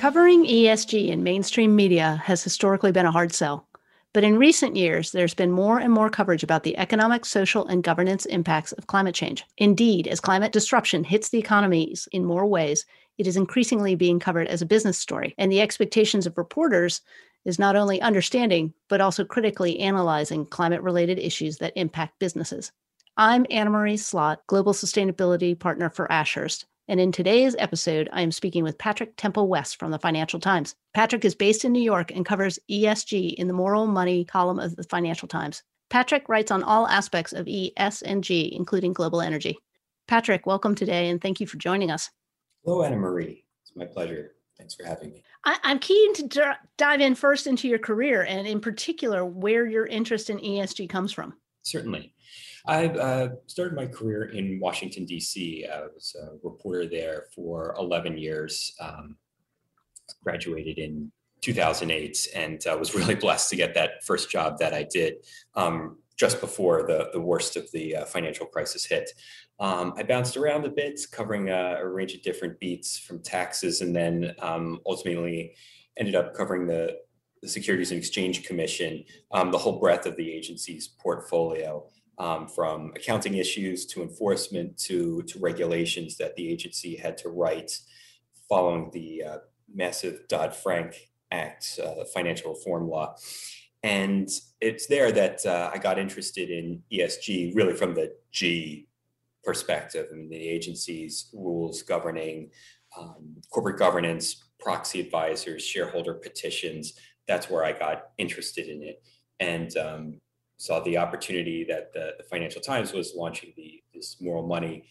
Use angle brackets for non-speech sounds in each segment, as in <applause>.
Covering ESG in mainstream media has historically been a hard sell. But in recent years, there's been more and more coverage about the economic, social, and governance impacts of climate change. Indeed, as climate disruption hits the economies in more ways, it is increasingly being covered as a business story. And the expectations of reporters is not only understanding, but also critically analyzing climate related issues that impact businesses. I'm Anna Marie Slot, Global Sustainability Partner for Ashurst. And in today's episode, I am speaking with Patrick Temple West from the Financial Times. Patrick is based in New York and covers ESG in the Moral Money column of the Financial Times. Patrick writes on all aspects of ESG, including global energy. Patrick, welcome today and thank you for joining us. Hello, Anna Marie. It's my pleasure. Thanks for having me. I, am keen to d- dive in first into your career and, in particular, where your interest in ESG comes from. Certainly. I uh, started my career in Washington, D.C. I was a reporter there for 11 years, um, graduated in 2008, and uh, was really <laughs> blessed to get that first job that I did um, just before the, the worst of the uh, financial crisis hit. Um, I bounced around a bit, covering a, a, range of different beats from taxes, and then um, ultimately ended up covering the, the Securities and Exchange Commission, um, the whole breadth of the agency's portfolio um, from accounting issues to enforcement to, to regulations that the agency had to write following the uh, massive Dodd Frank Act, uh, financial reform law. And it's there that uh, I got interested in ESG really from the G perspective. I mean, the agency's rules governing um, corporate governance, proxy advisors, shareholder petitions. That's where I got interested in it. And um, saw the opportunity that the, the, Financial Times was launching the this moral money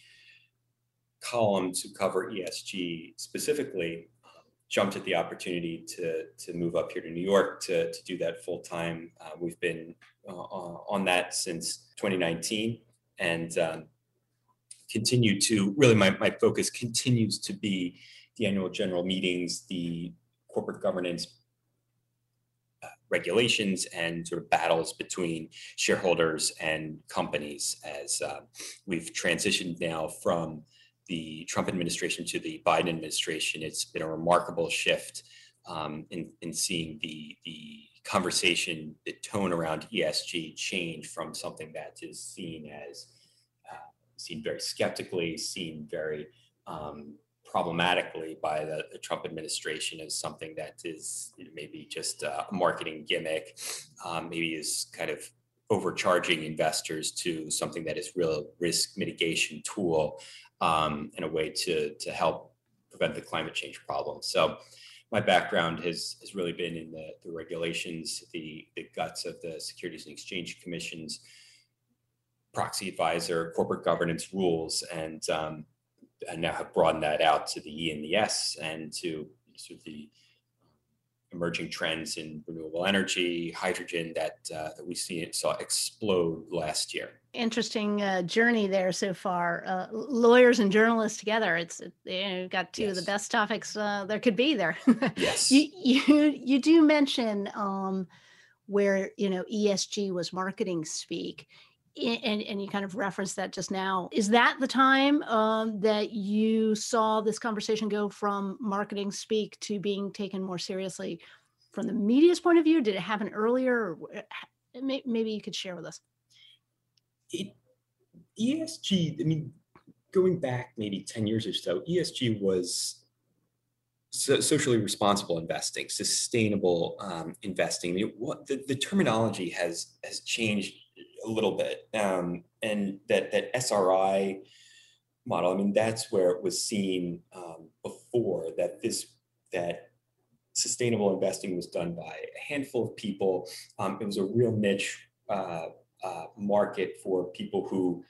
column to cover ESG specifically. Um, jumped at the opportunity to to move up here to New York to to do that full time. Uh, we've been uh, on that since 2019 and um, continue to really my, my focus continues to be the annual general meetings, the corporate governance regulations and sort of battles between shareholders and companies as uh, we've transitioned now from the Trump administration to the Biden administration. It's been a remarkable shift um, in, in seeing the, the conversation, the tone around ESG change from something that is seen as uh, seen very skeptically, seen very um, problematically by the, the, Trump administration as something that is maybe just a marketing gimmick, um, maybe is kind of overcharging investors to something that is real risk mitigation tool um, in a way to, to help prevent the climate change problem. So my background has, has really been in the, the regulations, the, the guts of the Securities and Exchange Commission's proxy advisor, corporate governance rules, and um, I now have broadened that out to the E and the S and to sort of the emerging trends in renewable energy, hydrogen that uh, that we see it saw explode last year. Interesting uh, journey there so far. Uh, lawyers and journalists together. It's you know, got two yes. of the best topics uh, there could be there. yes. <laughs> You, you you do mention um, where you know ESG was marketing speak and, and you kind of referenced that just now. Is that the time um, that you saw this conversation go from marketing speak to being taken more seriously from the media's point of view? Did it happen earlier? maybe you could share with us. It, ESG, I mean, going back maybe 10 years or so, ESG was so socially responsible investing, sustainable um, investing. I mean, what the, the terminology has has changed a little bit. Um, and that that SRI model, I mean, that's where it was seen um, before that this that sustainable investing was done by a handful of people. Um, it was a real niche uh, uh, market for people who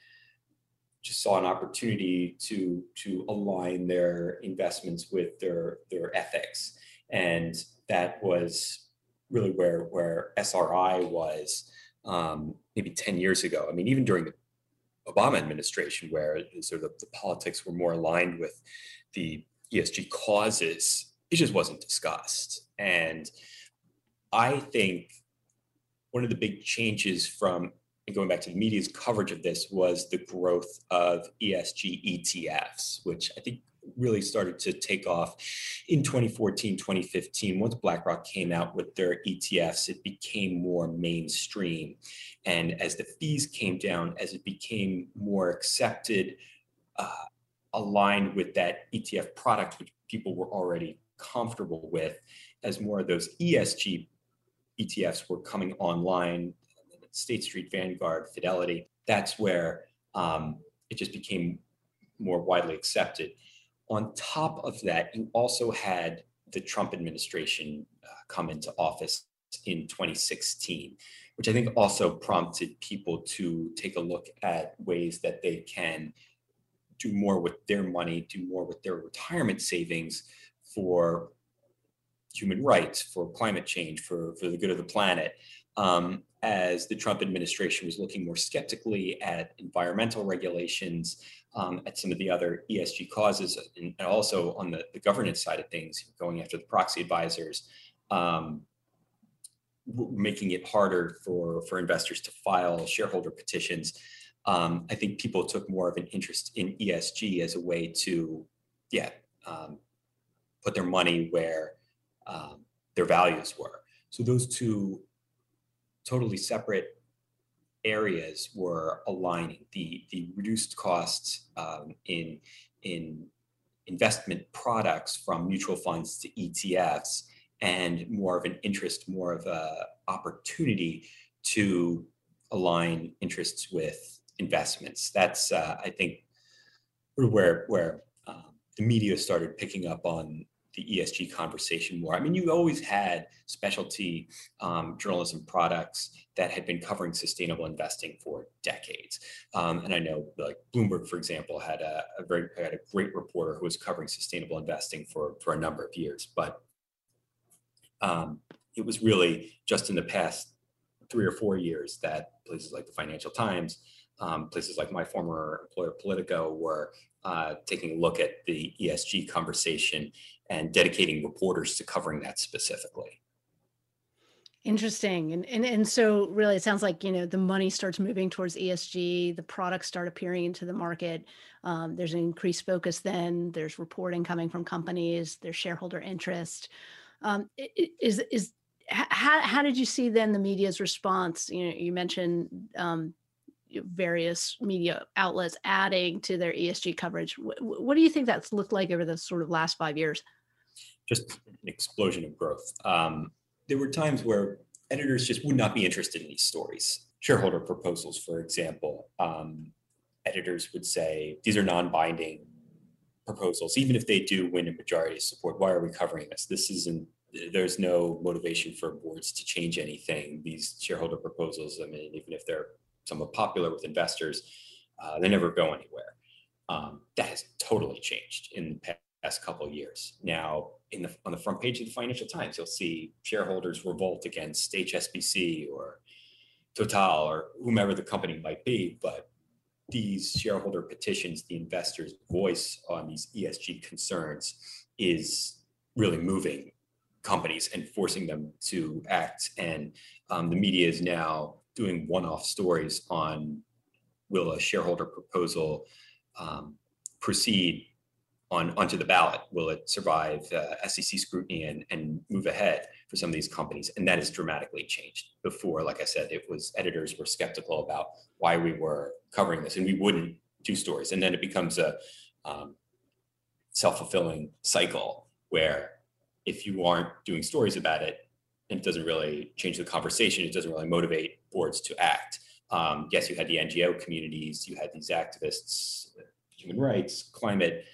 just saw an opportunity to to align their investments with their their ethics, and that was really where where SRI was um, maybe 10 years ago. I mean, even during the Obama administration, where sort of the, the politics were more aligned with the ESG causes, it just wasn't discussed. And I think one of the big changes from going back to the media's coverage of this was the growth of ESG ETFs, which I think really started to take off in 2014, 2015. Once BlackRock came out with their ETFs, it became more mainstream. And as the fees came down, as it became more accepted, uh, aligned with that ETF product, which people were already comfortable with, as more of those ESG ETFs were coming online, State Street, Vanguard, Fidelity, that's where um, it just became more widely accepted. On top of that, you also had the Trump administration uh, come into office in 2016, which I think also prompted people to take a look at ways that they can do more with their money, do more with their retirement savings for human rights, for climate change, for, for the good of the planet. Um, as the Trump administration was looking more skeptically at environmental regulations, um, at some of the other ESG causes, and, also on the, the governance side of things, going after the proxy advisors, um, making it harder for, for investors to file shareholder petitions. Um, I think people took more of an interest in ESG as a way to, yeah, um, put their money where um, their values were. So those two totally separate areas were aligning. The the reduced costs um, in in investment products from mutual funds to ETFs and more of an interest, more of a opportunity to align interests with investments. That's uh, I think where where um, the media started picking up on the ESG conversation more. I mean, you always had specialty um, journalism products that had been covering sustainable investing for decades. Um, and I know, like Bloomberg, for example, had a, a, very had a great reporter who was covering sustainable investing for for a number of years. But um, it was really just in the past three or four years that places like the Financial Times, um, places like my former employer Politico, were uh, taking a look at the ESG conversation and dedicating reporters to covering that specifically. Interesting. And, and and so really it sounds like, you know, the money starts moving towards ESG, the products start appearing into the market. Um, there's an increased focus then, there's reporting coming from companies, there's shareholder interest. Um, is is how, how did you see then the media's response? You know, you mentioned um, various media outlets adding to their ESG coverage. What, what do you think that's looked like over the sort of last five years? Just an explosion of growth. Um, there were times where editors just would not be interested in these stories. Shareholder proposals, for example, um, editors would say these are non-binding proposals, even if they do win a majority support. Why are we covering this? This isn't. There's no motivation for boards to change anything. These shareholder proposals, I mean, even if they're somewhat popular with investors, uh, they never go anywhere. Um, that has totally changed in the past couple of years. Now, in the on the front page of the Financial Times, you'll see shareholders revolt against HSBC or Total or whomever the company might be, but these shareholder petitions, the investors' voice on these ESG concerns is really moving companies and forcing them to act. And um, the media is now doing one-off stories on will a shareholder proposal um, proceed on onto the ballot? Will it survive uh, SEC scrutiny and, and move ahead for some of these companies? And that has dramatically changed. Before, like I said, it was editors were skeptical about why we were covering this, and we wouldn't do stories. And then it becomes a um, self-fulfilling cycle where if you aren't doing stories about it, it doesn't really change the conversation. It doesn't really motivate boards to act. Um, yes, you had the NGO communities, you had these activists, human rights, climate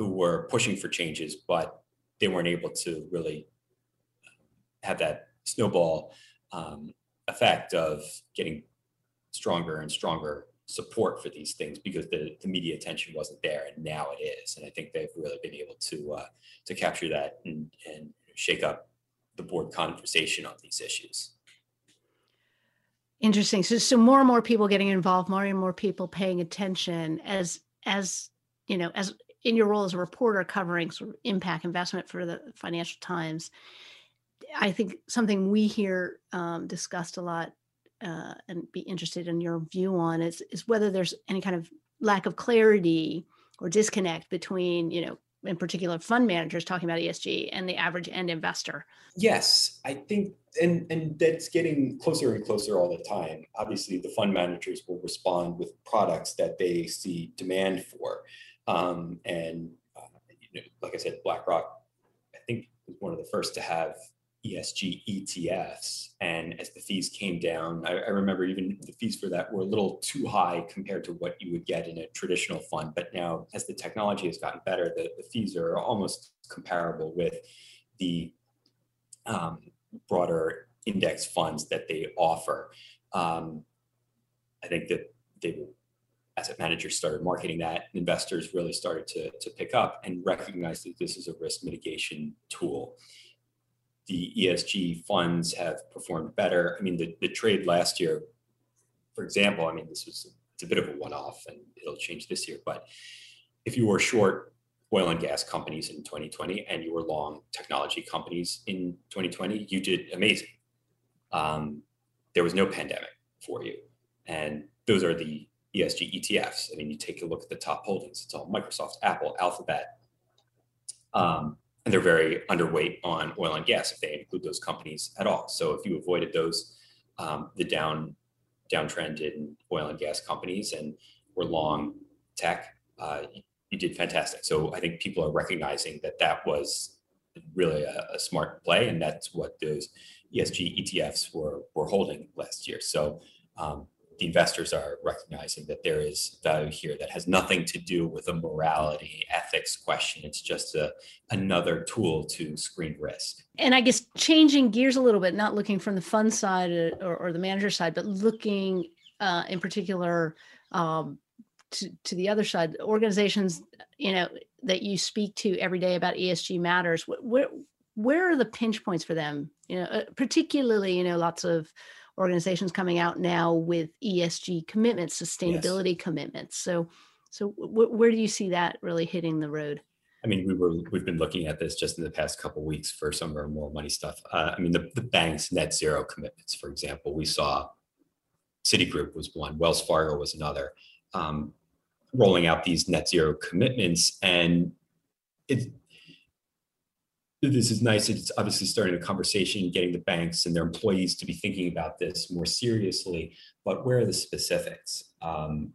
who were pushing for changes, but they weren't able to really have that snowball um, effect of getting stronger and stronger support for these things because the, the media attention wasn't there and now it is. And i think they've really been able to uh, to capture that and, and shake up the board conversation on these issues. Interesting. So so more and more people getting involved more and more people paying attention as as you know as in your role as a reporter covering sort of impact investment for the Financial Times, I think something we hear um, discussed a lot uh, and be interested in your view on is is whether there's any kind of lack of clarity or disconnect between you know in particular fund managers talking about ESG and the average end investor? Yes, I think, and and that's getting closer and closer all the time. Obviously, the fund managers will respond with products that they see demand for, um, and uh, you know, like I said, BlackRock, I think was one of the first to have ESG ETFs. And as the fees came down, I, I, remember even the fees for that were a little too high compared to what you would get in a traditional fund. But now, as the technology has gotten better, the, the fees are almost comparable with the um, broader index funds that they offer. Um, I think that they asset managers started marketing that, investors really started to, to pick up and recognize that this is a risk mitigation tool the ESG funds have performed better. I mean, the, the trade last year, for example, I mean, this was it's a bit of a one-off and it'll change this year. But if you were short oil and gas companies in 2020 and you were long technology companies in 2020, you did amazing. Um, there was no pandemic for you. And those are the ESG ETFs. I mean, you take a look at the top holdings, it's all Microsoft, Apple, Alphabet. Um, and they're very underweight on oil and gas if they include those companies at all. So if you avoided those, um, the down downtrend in oil and gas companies and were long tech, uh, you did fantastic. So I think people are recognizing that that was really a, a smart play, and that's what those ESG ETFs were were holding last year. So um, the investors are recognizing that there is value here that has nothing to do with a morality ethics question. It's just a, another tool to screen risk. And i guess changing gears a little bit not looking from the fund side uh, or, or the manager side but looking uh, in particular um, to, to the other side organizations you know that you speak to every day about esg matters where where are the pinch points for them? You know uh, particularly you know lots of organizations coming out now with ESG commitments, sustainability yes. commitments. So, so w- where do you see that really hitting the road? I mean, we were we've been looking at this just in the past couple weeks for some of our Moral Money stuff. Uh, I mean, the the banks net zero commitments, for example, we saw Citigroup was one, Wells Fargo was another, um, rolling out these net zero commitments, and it this is nice. It's obviously starting a conversation, getting the banks and their employees to be thinking about this more seriously. But where are the specifics? Um,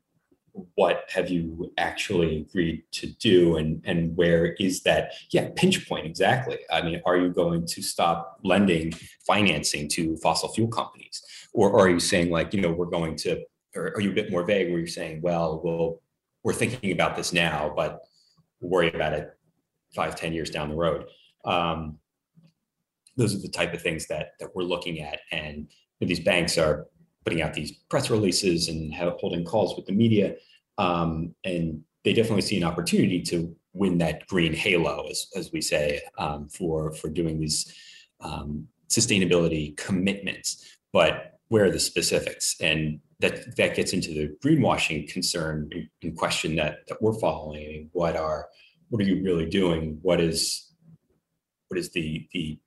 what have you actually agreed to do, and and where is that? Yeah, pinch point exactly. I mean, are you going to stop lending financing to fossil fuel companies, or, or are you saying like you know we're going to, or are you a bit more vague where you're saying, well, well, we're thinking about this now, but worry about it five, ten years down the road um, those are the type of things that that we're looking at, and these banks are putting out these press releases and have, holding calls with the media, um, and they definitely see an opportunity to win that green halo, as, as we say, um, for for doing these um, sustainability commitments. But where are the specifics? And that that gets into the greenwashing concern and question that that we're following. What are what are you really doing? What is what is the the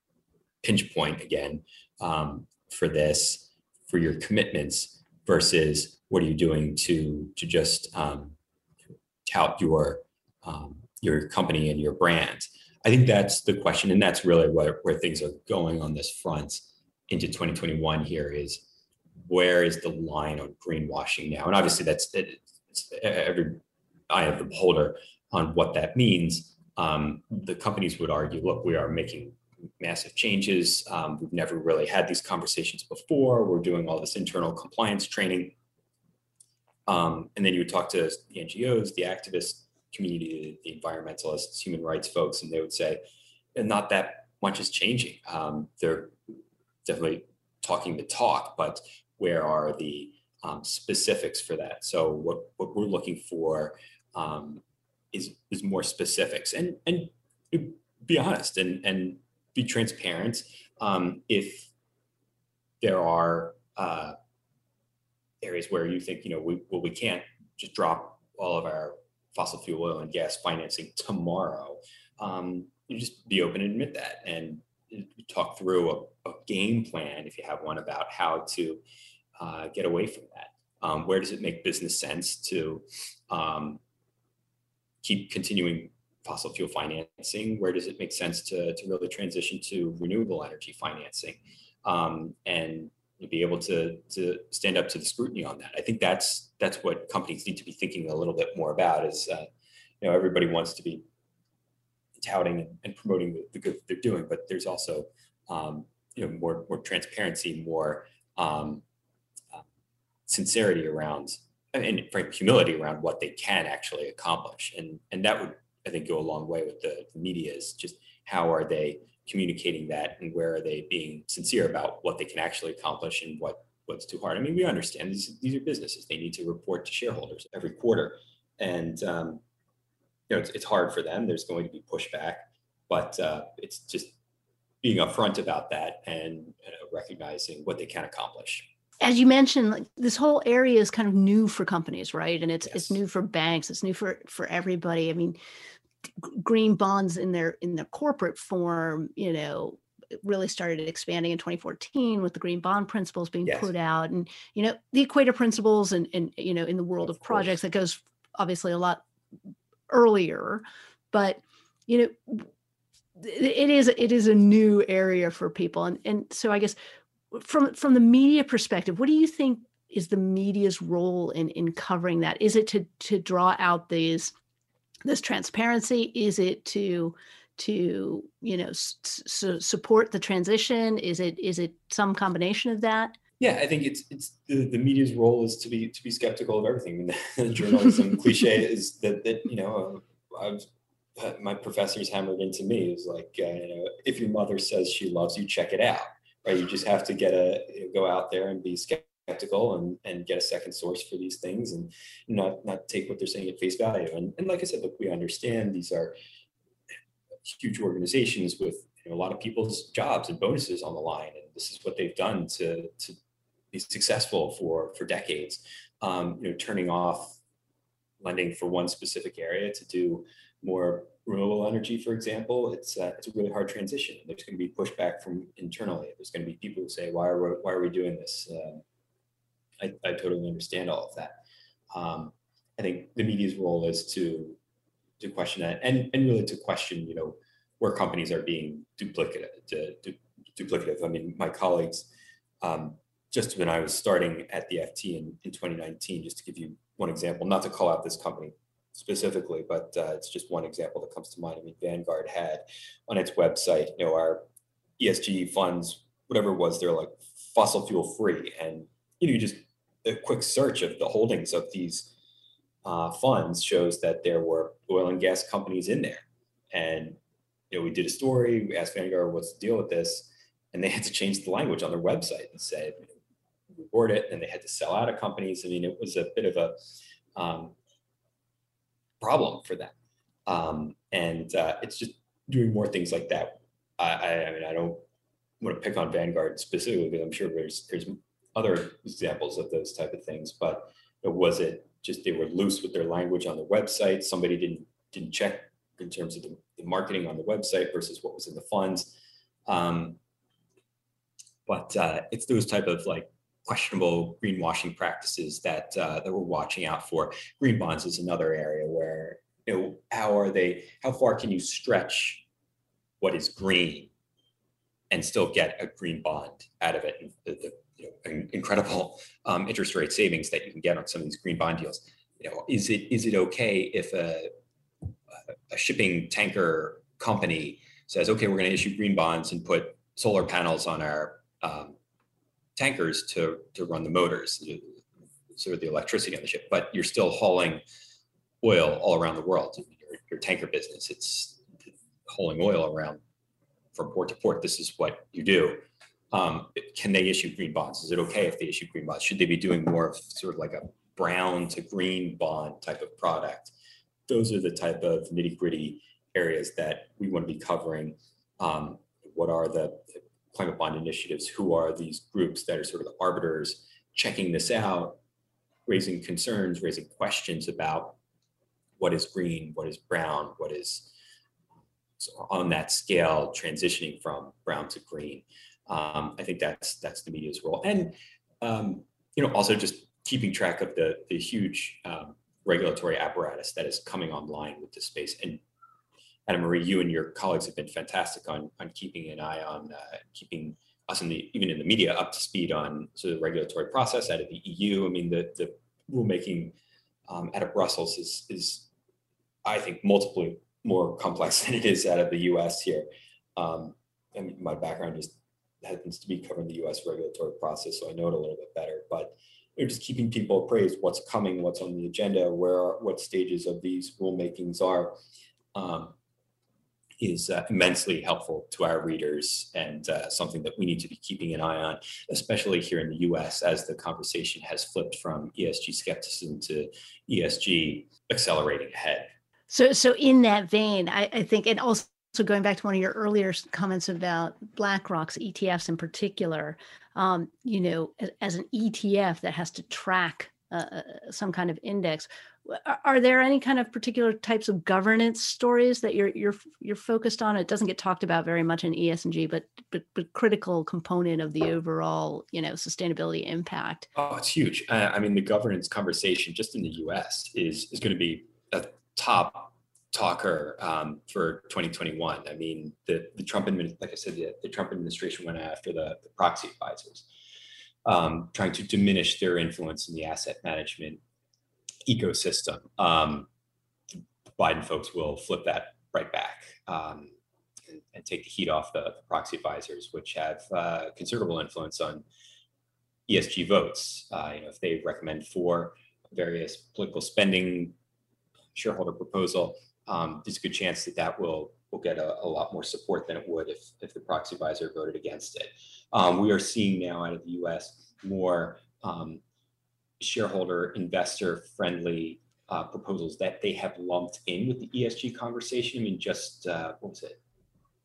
pinch point again um, for this for your commitments versus what are you doing to to just um, tout your um, your company and your brand? I think that's the question and that's really where, where things are going on this front into 2021 here is where is the line on greenwashing now? And obviously that's every eye of the beholder on what that means um, the companies would argue, look, we are making massive changes. Um, we've never really had these conversations before. We're doing all this internal compliance training. Um, and then you would talk to the NGOs, the activist community, the environmentalists, human rights folks, and they would say, and not that much is changing. Um, they're definitely talking the talk, but where are the um, specifics for that? So what, what we're looking for um, is is more specifics. And and be honest and and be transparent um, if there are uh, areas where you think you know we well we can't just drop all of our fossil fuel oil and gas financing tomorrow um, you just be open and admit that and talk through a, a, game plan if you have one about how to uh, get away from that. Um, where does it make business sense to um, keep continuing fossil fuel financing? Where does it make sense to, to really transition to renewable energy financing? Um, and be able to, to stand up to the scrutiny on that. I think that's that's what companies need to be thinking a little bit more about is, uh, you know, everybody wants to be touting and promoting the, the good they're doing, but there's also, um, you know, more, more transparency, more um, uh, sincerity around and humility around what they can actually accomplish. And and that would i think go a long way with the, the media is just how are they communicating that and where are they being sincere about what they can actually accomplish and what what's too hard. I mean we understand these, these are businesses. They need to report to shareholders every quarter. And um, you know it's, it's hard for them. There's going to be pushback but uh, it's just being upfront about that and uh, recognizing what they can accomplish as you mentioned like this whole area is kind of new for companies right? And it's yes. it's new for banks. It's new for for everybody. I mean green bonds in their in their corporate form you know really started expanding in 2014 with the green bond principles being yes. put out and you know the equator principles and and you know in the world of, of projects that goes obviously a lot earlier. But you know it is it is a new area for people. And and so i guess from from the media perspective, what do you think is the media's role in in covering that? Is it to to draw out these this transparency? Is it to to you know support the transition? Is it is it some combination of that? Yeah, I think it's it's the, the media's role is to be to be skeptical of everything. I mean, <laughs> journalism cliche is that that you know I've my professors hammered into me is like uh, you know if your mother says she loves you, check it out right? You just have to get a go out there and be skeptical and, and get a second source for these things and not not take what they're saying at face value. And, and like I said, look, we understand these are huge organizations with you know, a lot of people's jobs and bonuses on the line, and this is what they've done to to be successful for for decades. Um, you know, turning off lending for one specific area to do more renewable energy, for example, it's uh, it's a really hard transition. There's going to be pushback from internally. There's going to be people who say, "Why are we, why are we doing this?" Uh, I, I totally understand all of that. Um, I think the media's role is to to question that and and really to question, you know, where companies are being duplicative. To, to, duplicative. I mean, my colleagues, um, just when I was starting at the FT in, in 2019, just to give you one example, not to call out this company specifically, but uh, it's just one example that comes to mind. I mean, Vanguard had on its website, you know, our ESG funds, whatever it was, they're like fossil fuel free, and you know, you just a quick search of the holdings of these uh, funds shows that there were oil and gas companies in there, and you know, we did a story. We asked Vanguard, "What's the deal with this?" And they had to change the language on their website and say, report it, and they had to sell out of companies. I mean, it was a bit of a um, problem for them. Um, and uh, it's just doing more things like that. I, I, I mean, I don't want to pick on Vanguard specifically because I'm sure there's there's other examples of those type of things. But was it just they were loose with their language on the website. Somebody didn't didn't check in terms of the, the marketing on the website versus what was in the funds. Um, but uh, it's those type of like questionable greenwashing practices that uh, that we're watching out for. Green bonds is another area where you know how are they? How far can you stretch what is green and still get a green bond out of it? The, the you know, incredible um, interest rate savings that you can get on some of these green bond deals. You know, is it is it okay if a a shipping tanker company says, okay, we're going to issue green bonds and put solar panels on our um, tankers to to run the motors, sort of the electricity on the ship, but you're still hauling oil all around the world. Your, your tanker business, it's hauling oil around from port to port. This is what you do. Um, can they issue green bonds? Is it okay if they issue green bonds? Should they be doing more of sort of like a brown to green bond type of product? Those are the type of nitty gritty areas that we want to be covering. Um, what are the climate bond initiatives, who are these groups that are sort of the arbiters checking this out, raising concerns, raising questions about what is green, what is brown, what is so on that scale transitioning from brown to green. Um, I think that's that's the media's role, and um, you know also just keeping track of the the huge um, regulatory apparatus that is coming online with this space and Anna Marie, you and your colleagues have been fantastic on on keeping an eye on uh, keeping us in the even in the media up to speed on sort of the regulatory process out of the EU. I mean, the the rulemaking um, out of Brussels is is I think multiply more complex <laughs> than it is out of the U.S. here. Um, and my background just happens to be covering the U.S. regulatory process, so I know it a little bit better. But you know, just keeping people appraised what's coming, what's on the agenda, where what stages of these rulemakings are. Um, is uh, immensely helpful to our readers and uh, something that we need to be keeping an eye on, especially here in the US as the conversation has flipped from ESG skepticism to ESG accelerating ahead. So, so in that vein, I, I think, and also going back to one of your earlier comments about BlackRock's ETFs in particular, um, you know, as, as, an ETF that has to track uh, uh some kind of index, are there any kind of particular types of governance stories that you're you're you're focused on? It doesn't get talked about very much in ESG, but but but critical component of the overall you know sustainability impact. Oh, it's huge. Uh, I mean, the governance conversation just in the U.S. is is going to be a top talker um, for 2021. I mean, the the Trump like I said, the, the Trump administration went after the, the proxy advisors, um, trying to diminish their influence in the asset management ecosystem. Um, Biden folks will flip that right back um, and, and, take the heat off the, the proxy advisors, which have uh, considerable influence on ESG votes. Uh, you know, if they recommend for various political spending shareholder proposal, um, there's a good chance that that will will get a, a, lot more support than it would if if the proxy advisor voted against it. Um, we are seeing now out of the U.S. more um, shareholder investor friendly uh, proposals that they have lumped in with the ESG conversation. I mean, just uh, what was it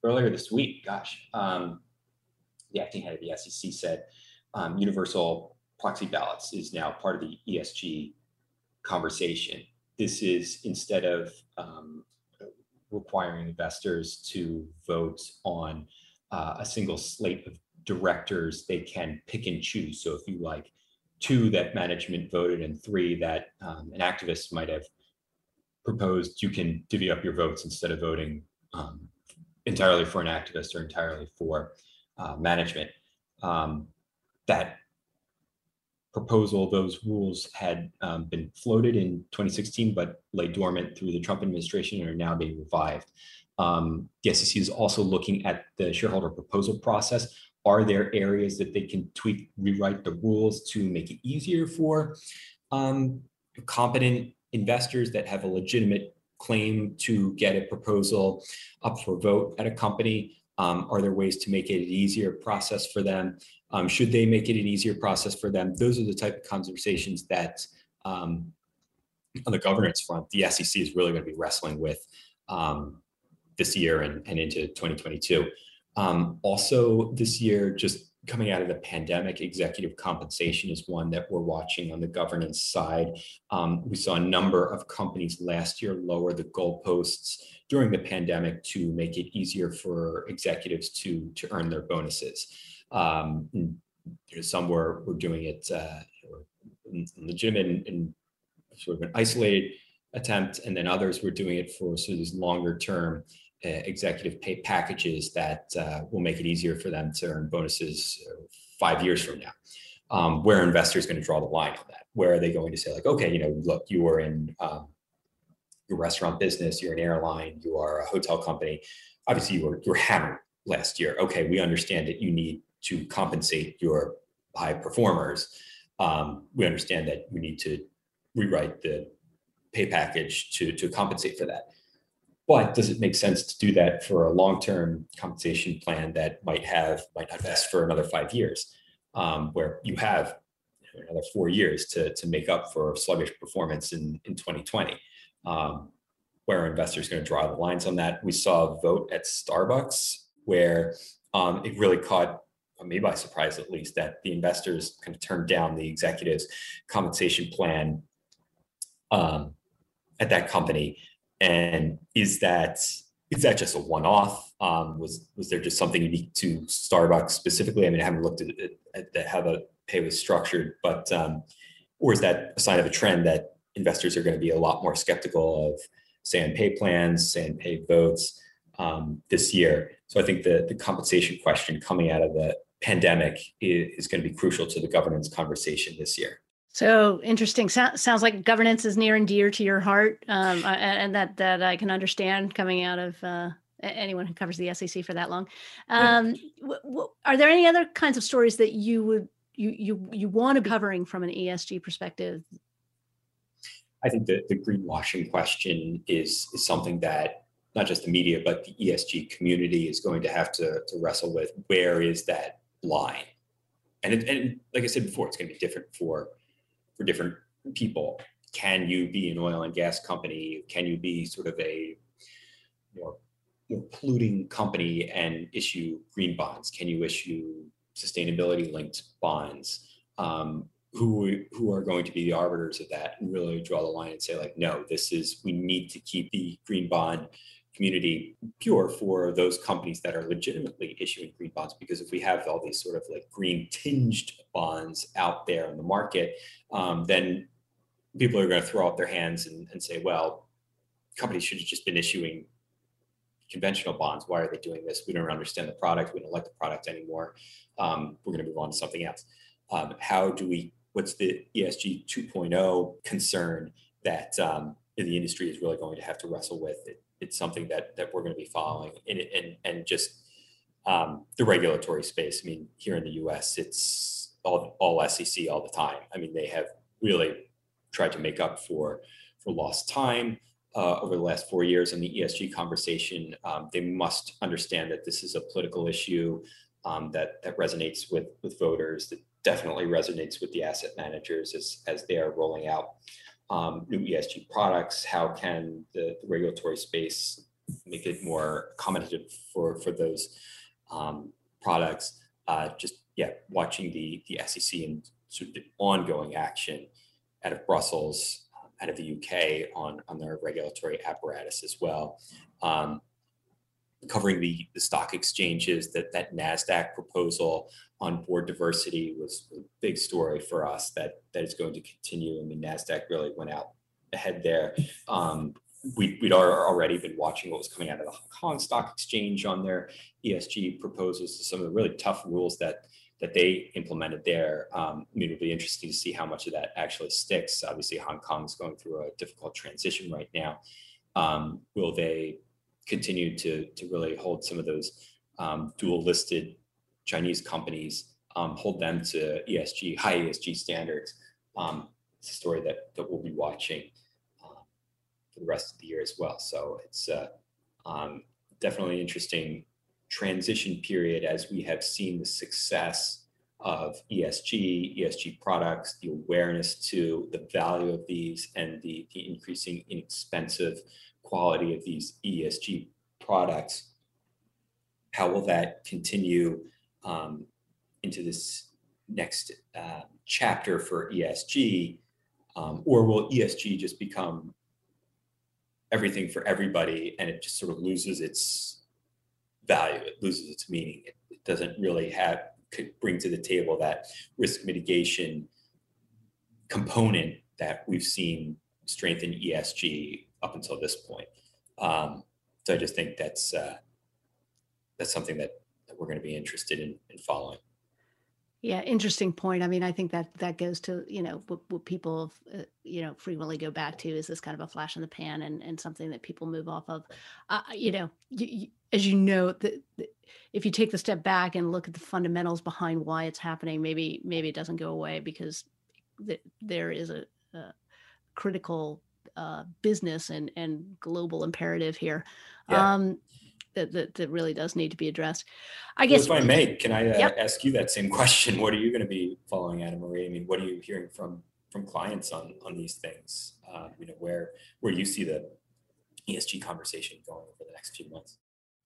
earlier this week? Gosh, um, the acting head of the SEC said um, universal proxy ballots is now part of the ESG conversation. This is instead of um, requiring investors to vote on uh, a single slate of directors, they can pick and choose. So if you like two that management voted and three that um, an activist might have proposed, you can divvy up your votes instead of voting um, entirely for an activist or entirely for uh, management. Um, that proposal, those rules had um, been floated in 2016, but lay dormant through the Trump administration and are now being revived. Um, the SEC is also looking at the shareholder proposal process. Are there areas that they can tweak, rewrite the rules to make it easier for um, competent investors that have a legitimate claim to get a proposal up for vote at a company? Um, are there ways to make it an easier process for them? Um, should they make it an easier process for them? Those are the type of conversations that um, on the governance front, the SEC is really going to be wrestling with um, this year and, and into 2022. Um, also, this year, just coming out of the pandemic, executive compensation is one that we're watching on the governance side. Um, we saw a number of companies last year lower the goalposts during the pandemic to make it easier for executives to, to earn their bonuses. Um, some were, were doing it uh, legitimate and, sort of an isolated attempt, and then others were doing it for sort of these longer term executive pay packages that uh, will make it easier for them to earn bonuses uh, five years from now. Um, where investors going to draw the line on that? Where are they going to say like, okay, you know, look, you are in um, your restaurant business, you're an airline, you are a hotel company. Obviously, you were you were hammered last year. Okay, we understand that you need to compensate your high performers. Um, we understand that we need to rewrite the pay package to to compensate for that. But does it make sense to do that for a long-term compensation plan that might have might not vest for another five years, um, where you have another four years to to make up for sluggish performance in in 2020? Um, where investors going to draw the lines on that? We saw a vote at Starbucks where um, it really caught me by surprise, at least, that the investors kind of turned down the executives' compensation plan um, at that company and is that is that just a one-off? Um, was was there just something unique to Starbucks specifically? I mean, I haven't looked at, at, at how the pay was structured, but um, or is that a sign of a trend that investors are going to be a lot more skeptical of say pay plans, say pay votes um, this year. So I think the, the compensation question coming out of the pandemic is, is going to be crucial to the governance conversation this year. So interesting. So, sounds like governance is near and dear to your heart, um, and that that I can understand coming out of uh, anyone who covers the SEC for that long. Um, w- w- are there any other kinds of stories that you would you you you want to be covering from an ESG perspective? I think that the greenwashing question is is something that not just the media but the ESG community is going to have to to wrestle with. Where is that line? And it, and like I said before, it's going to be different for for different people. Can you be an oil and gas company? Can you be sort of a more more polluting company and issue green bonds? Can you issue sustainability linked bonds? Um, who who are going to be the arbiters of that and really draw the line and say like no this is we need to keep the green bond community pure for those companies that are legitimately issuing green bonds because if we have all these sort of like green tinged bonds out there in the market um, then people are going to throw up their hands and, and say well companies should have just been issuing conventional bonds. Why are they doing this? We don't understand the product. We don't like the product anymore. Um, we're going to move on to something else. Um, how do we? What's the ESG 2.0 concern that um, the industry is really going to have to wrestle with? It, it's something that that we're going to be following, and and and just um, the regulatory space. I mean, here in the U.S., it's all all SEC all the time. I mean, they have really tried to make up for for lost time uh, over the last four years in the ESG conversation, um, they must understand that this is a political issue um, that that resonates with with voters. That definitely resonates with the asset managers as as they are rolling out um, new ESG products. How can the, the, regulatory space make it more accommodative for for those um, products? Uh, just yeah, watching the the SEC and sort of the ongoing action out of Brussels out of the UK on, on their regulatory apparatus as well. Um, covering the, the stock exchanges, that, that NASDAQ proposal on board diversity was a big story for us that, that is going to continue. I mean, NASDAQ really went out ahead there. Um, we, would already been watching what was coming out of the Hong Kong Stock Exchange on their ESG proposals, some of the really tough rules that that they implemented there. Um, I mean, it'll be interesting to see how much of that actually sticks. Obviously, Hong Kong is going through a difficult transition right now. Um, will they continue to, to really hold some of those um, dual listed Chinese companies, um, hold them to ESG, high ESG standards? Um, it's a story that, that we'll be watching uh, for the rest of the year as well. So it's uh, um, definitely interesting transition period as we have seen the success of ESG, ESG products, the awareness to the value of these, and the, the increasing inexpensive quality of these ESG products. How will that continue um, into this next uh, chapter for ESG? Um, or will ESG just become everything for everybody and it just sort of loses its value. It loses its meaning. It, doesn't really have could bring to the table that risk mitigation component that we've seen strengthen ESG up until this point. Um, so I just think that's uh, that's something that, that we're going to be interested in, in following. Yeah, interesting point. I mean, I think that that goes to you know what, what people uh, you know frequently go back to is this kind of a flash in the pan and and something that people move off of. Uh, you know, you, you, as you know, that if you take the step back and look at the fundamentals behind why it's happening, maybe maybe it doesn't go away because th- there is a, a critical uh, business and and global imperative here. Yeah. Um, that, that, that really does need to be addressed. I guess. Well, if I may, can I uh, yep. ask you that same <laughs> question? What are you going to be following, Anna Marie? I mean, what are you hearing from from clients on on these things? Uh, you know, where where you see the ESG conversation going over the next few months?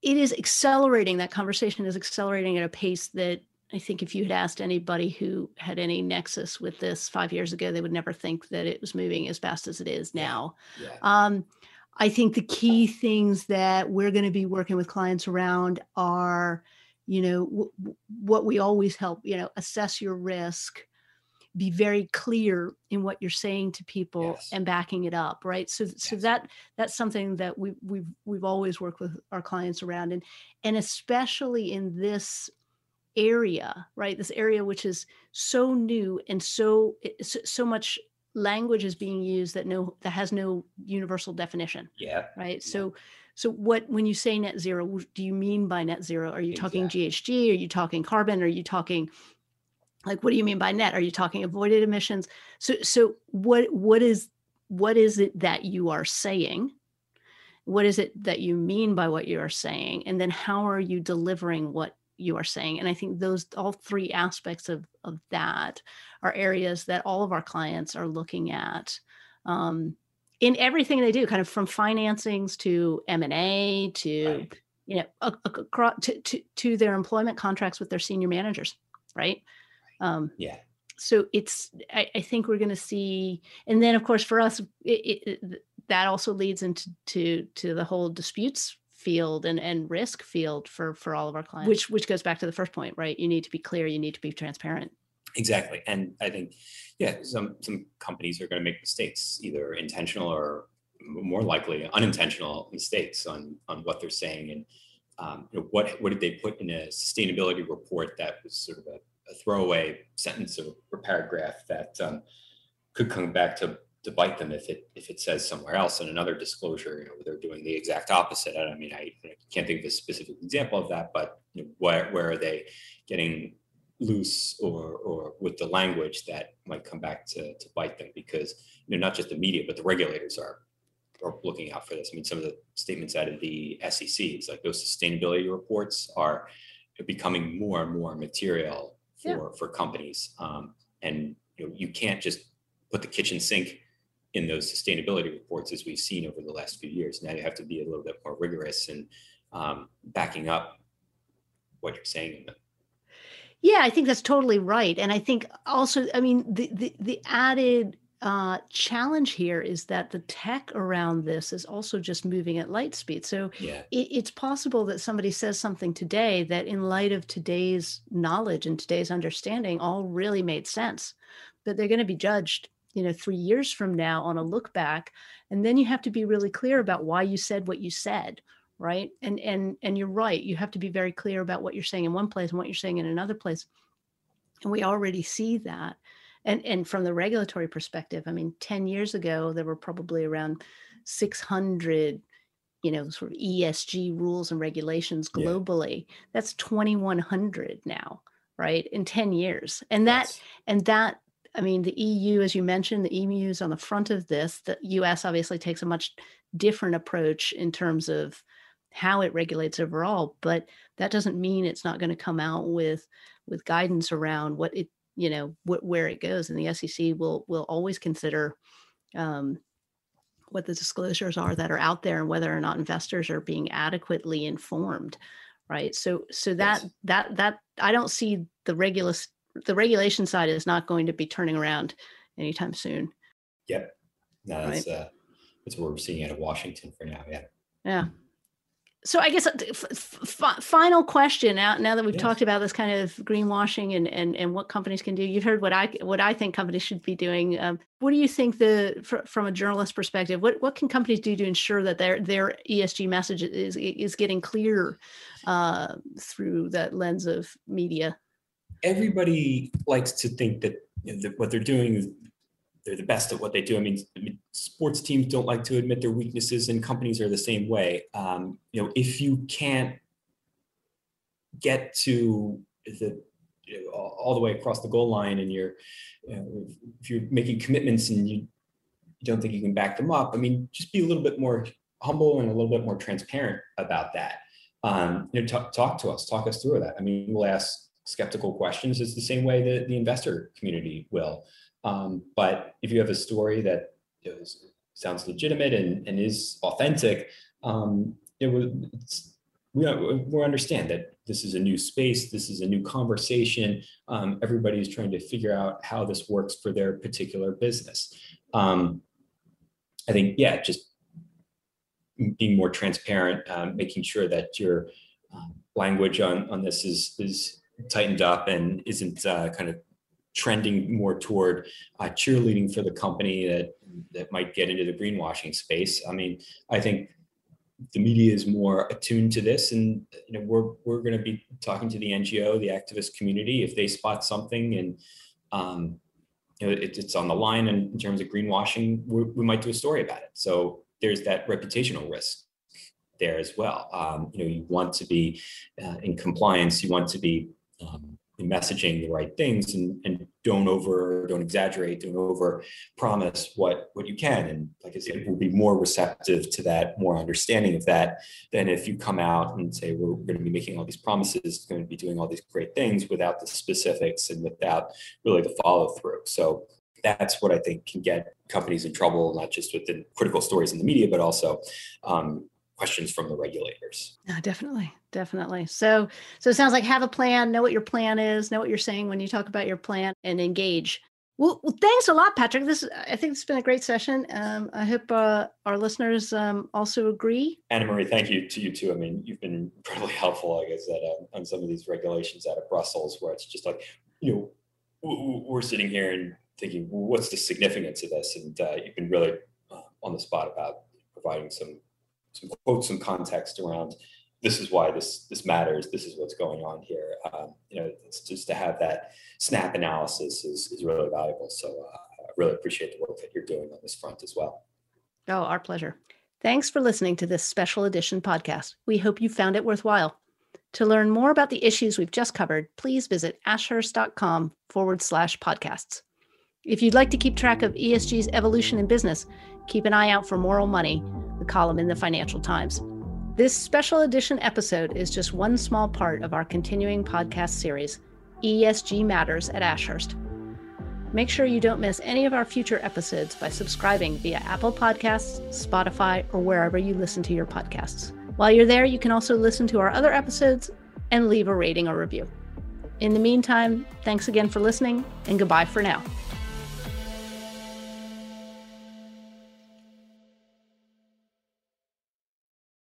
It is accelerating. That conversation is accelerating at a pace that I think if you had asked anybody who had any nexus with this five years ago, they would never think that it was moving as fast as it is now. Yeah. Um, I think the key things that we're going to be working with clients around are, you know, w- what we always help, you know, assess your risk, be very clear in what you're saying to people Yes. and backing it up right so so that that's something that we we've we've always worked with our clients around and and especially in this area right? This area which is so new and so so, much language is being used that no that has no universal definition Yeah. right? So so what when you say net zero do you mean by net zero? Are you talking ghg are you talking carbon? Are you talking like what do you mean by net? Are you talking avoided emissions? So so what what is what is it that you are saying? What is it that you mean by what you are saying? And then how are you delivering what you are saying and i think those all three aspects of of that are areas that all of our clients are looking at um, in everything they do kind of from financings to m&a to Right. you know ac- ac- across to, to, to their employment contracts with their senior managers right um, Yeah. so it's I, I think we're going to see and then of course for us it, it- that also leads into to to the whole disputes field and and risk field for for all of our clients which which goes back to the first point right you need to be clear you need to be transparent Exactly. And I think, yeah, some some companies are going to make mistakes, either intentional or more likely unintentional mistakes on on what they're saying. And um, you know, what what did they put in a sustainability report that was sort of a, a throwaway sentence or, or paragraph that um, could come back to to bite them if it if it says somewhere else in another disclosure, you know, they're doing the exact opposite. I mean, I, I can't think of a specific example of that, but you know, where where are they getting loose or or with the language that might come back to to bite them because you know not just the media but the regulators are are looking out for this. I mean, some of the statements out of the SEC like those sustainability reports are becoming more and more material for Yeah. for companies, um, and you know you can't just put the kitchen sink in those sustainability reports as we've seen over the last few years. Now you have to be a little bit more rigorous and um, backing up what you're saying in them. Yeah, I think that's totally right. And I think also, I mean, the the, the added uh, challenge here is that the tech around this is also just moving at light speed. So Yeah. it, it's possible that somebody says something today that, in light of today's knowledge and today's understanding, all really made sense, but they're going to be judged, you know, three years from now on a look back, and then you have to be really clear about why you said what you said right? And and and you're right you have to be very clear about what you're saying in one place and what you're saying in another place. And we already see that. And and from the regulatory perspective i mean 10 years ago there were probably around 600 you know sort of esg rules and regulations Yeah. globally. That's 2100 now right in 10 years. And that Yes. and that i mean the eu as you mentioned the emu is on the front of this the us obviously takes a much different approach in terms of how it regulates overall but that doesn't mean it's not going to come out with with guidance around what it you know wh- where it goes and the sec will will always consider um, what the disclosures are that are out there and whether or not investors are being adequately informed right so so that Yes. that that i don't see the regulus the regulation side is not going to be turning around anytime soon Yep. No, that's uh, that's what we're seeing out of Washington for now. Yeah. Yeah. So I guess uh, f- f- final question now now that we've Yes. talked about this kind of greenwashing and, and and what companies can do. You've heard what I what I think companies should be doing. Um, what do you think the fr- from a journalist perspective? What what can companies do to ensure that their their ESG message is is getting clear uh, through that lens of media? Everybody likes to think that, you know, that what they're doing is they're the best at what they do. I mean, I mean, sports teams don't like to admit their weaknesses, and companies are the same way. Um, you know, if you can't get to the you know, all, the way across the goal line, and you're you know, if you're making commitments and you, you don't think you can back them up, I mean, just be a little bit more humble and a little bit more transparent about that. Um, you know, talk, talk to us, talk us through that. I mean, we'll ask skeptical questions. is the same way that the investor community will. Um, but if you have a story that is- sounds legitimate and, and is authentic, um, it it's, we, we understand that this is a new space, this is a new conversation. Um, is trying to figure out how this works for their particular business. Um, I think, yeah, just being more transparent, um, making sure that your um, language on, on this is, is tightened up and isn't uh, kind of trending more toward uh, cheerleading for the company that that might get into the greenwashing space. I mean, I think the media is more attuned to this, and you know, we're we're going to be talking to the NGO, the activist community, if they spot something and um, you know it, it's on the line in, in terms of greenwashing, we might do a story about it. So there's that reputational risk there as well. Um, you know, you want to be uh, in compliance. You want to be um, messaging the right things and, and don't over don't exaggerate don't over promise what what you can. And like i said we'll be more receptive to that more understanding of that than if you come out and say we're going to be making all these promises going to be doing all these great things without the specifics and without really the follow through so that's what i think can get companies in trouble not just with the critical stories in the media but also um, questions from the regulators. Yeah, definitely, definitely. So, so it sounds like have a plan, know what your plan is, know what you're saying when you talk about your plan, and engage. Well, well thanks a lot, Patrick. This I think it's been a great session. Um, I hope uh, our listeners um, also agree. Anna Marie, thank you to you too. I mean, you've been incredibly <laughs> helpful, I guess, at, uh, on some of these regulations out of Brussels, where it's just like you know we're sitting here and thinking, well, what's the significance of this? And uh, you've been really uh, on the spot about providing some some quotes, some context around this is why this this matters. This is what's going on here. Um, you know, just to have that snap analysis is, is really valuable. So uh, I really appreciate the work that you're doing on this front as well. Oh, our pleasure. Thanks for listening to this special edition podcast. We hope you found it worthwhile. To learn more about the issues we've just covered, please visit ashurst.com forward slash podcasts. If you'd like to keep track of ESG's evolution in business, keep an eye out for Moral Money column in the Financial Times. This special edition episode is just one small part of our continuing podcast series, ESG Matters at Ashurst. Make sure you don't miss any of our future episodes by subscribing via Apple Podcasts, Spotify, or wherever you listen to your podcasts. While you're there, you can also listen to our other episodes and leave a rating or review. In the meantime, thanks again for listening, and goodbye for now.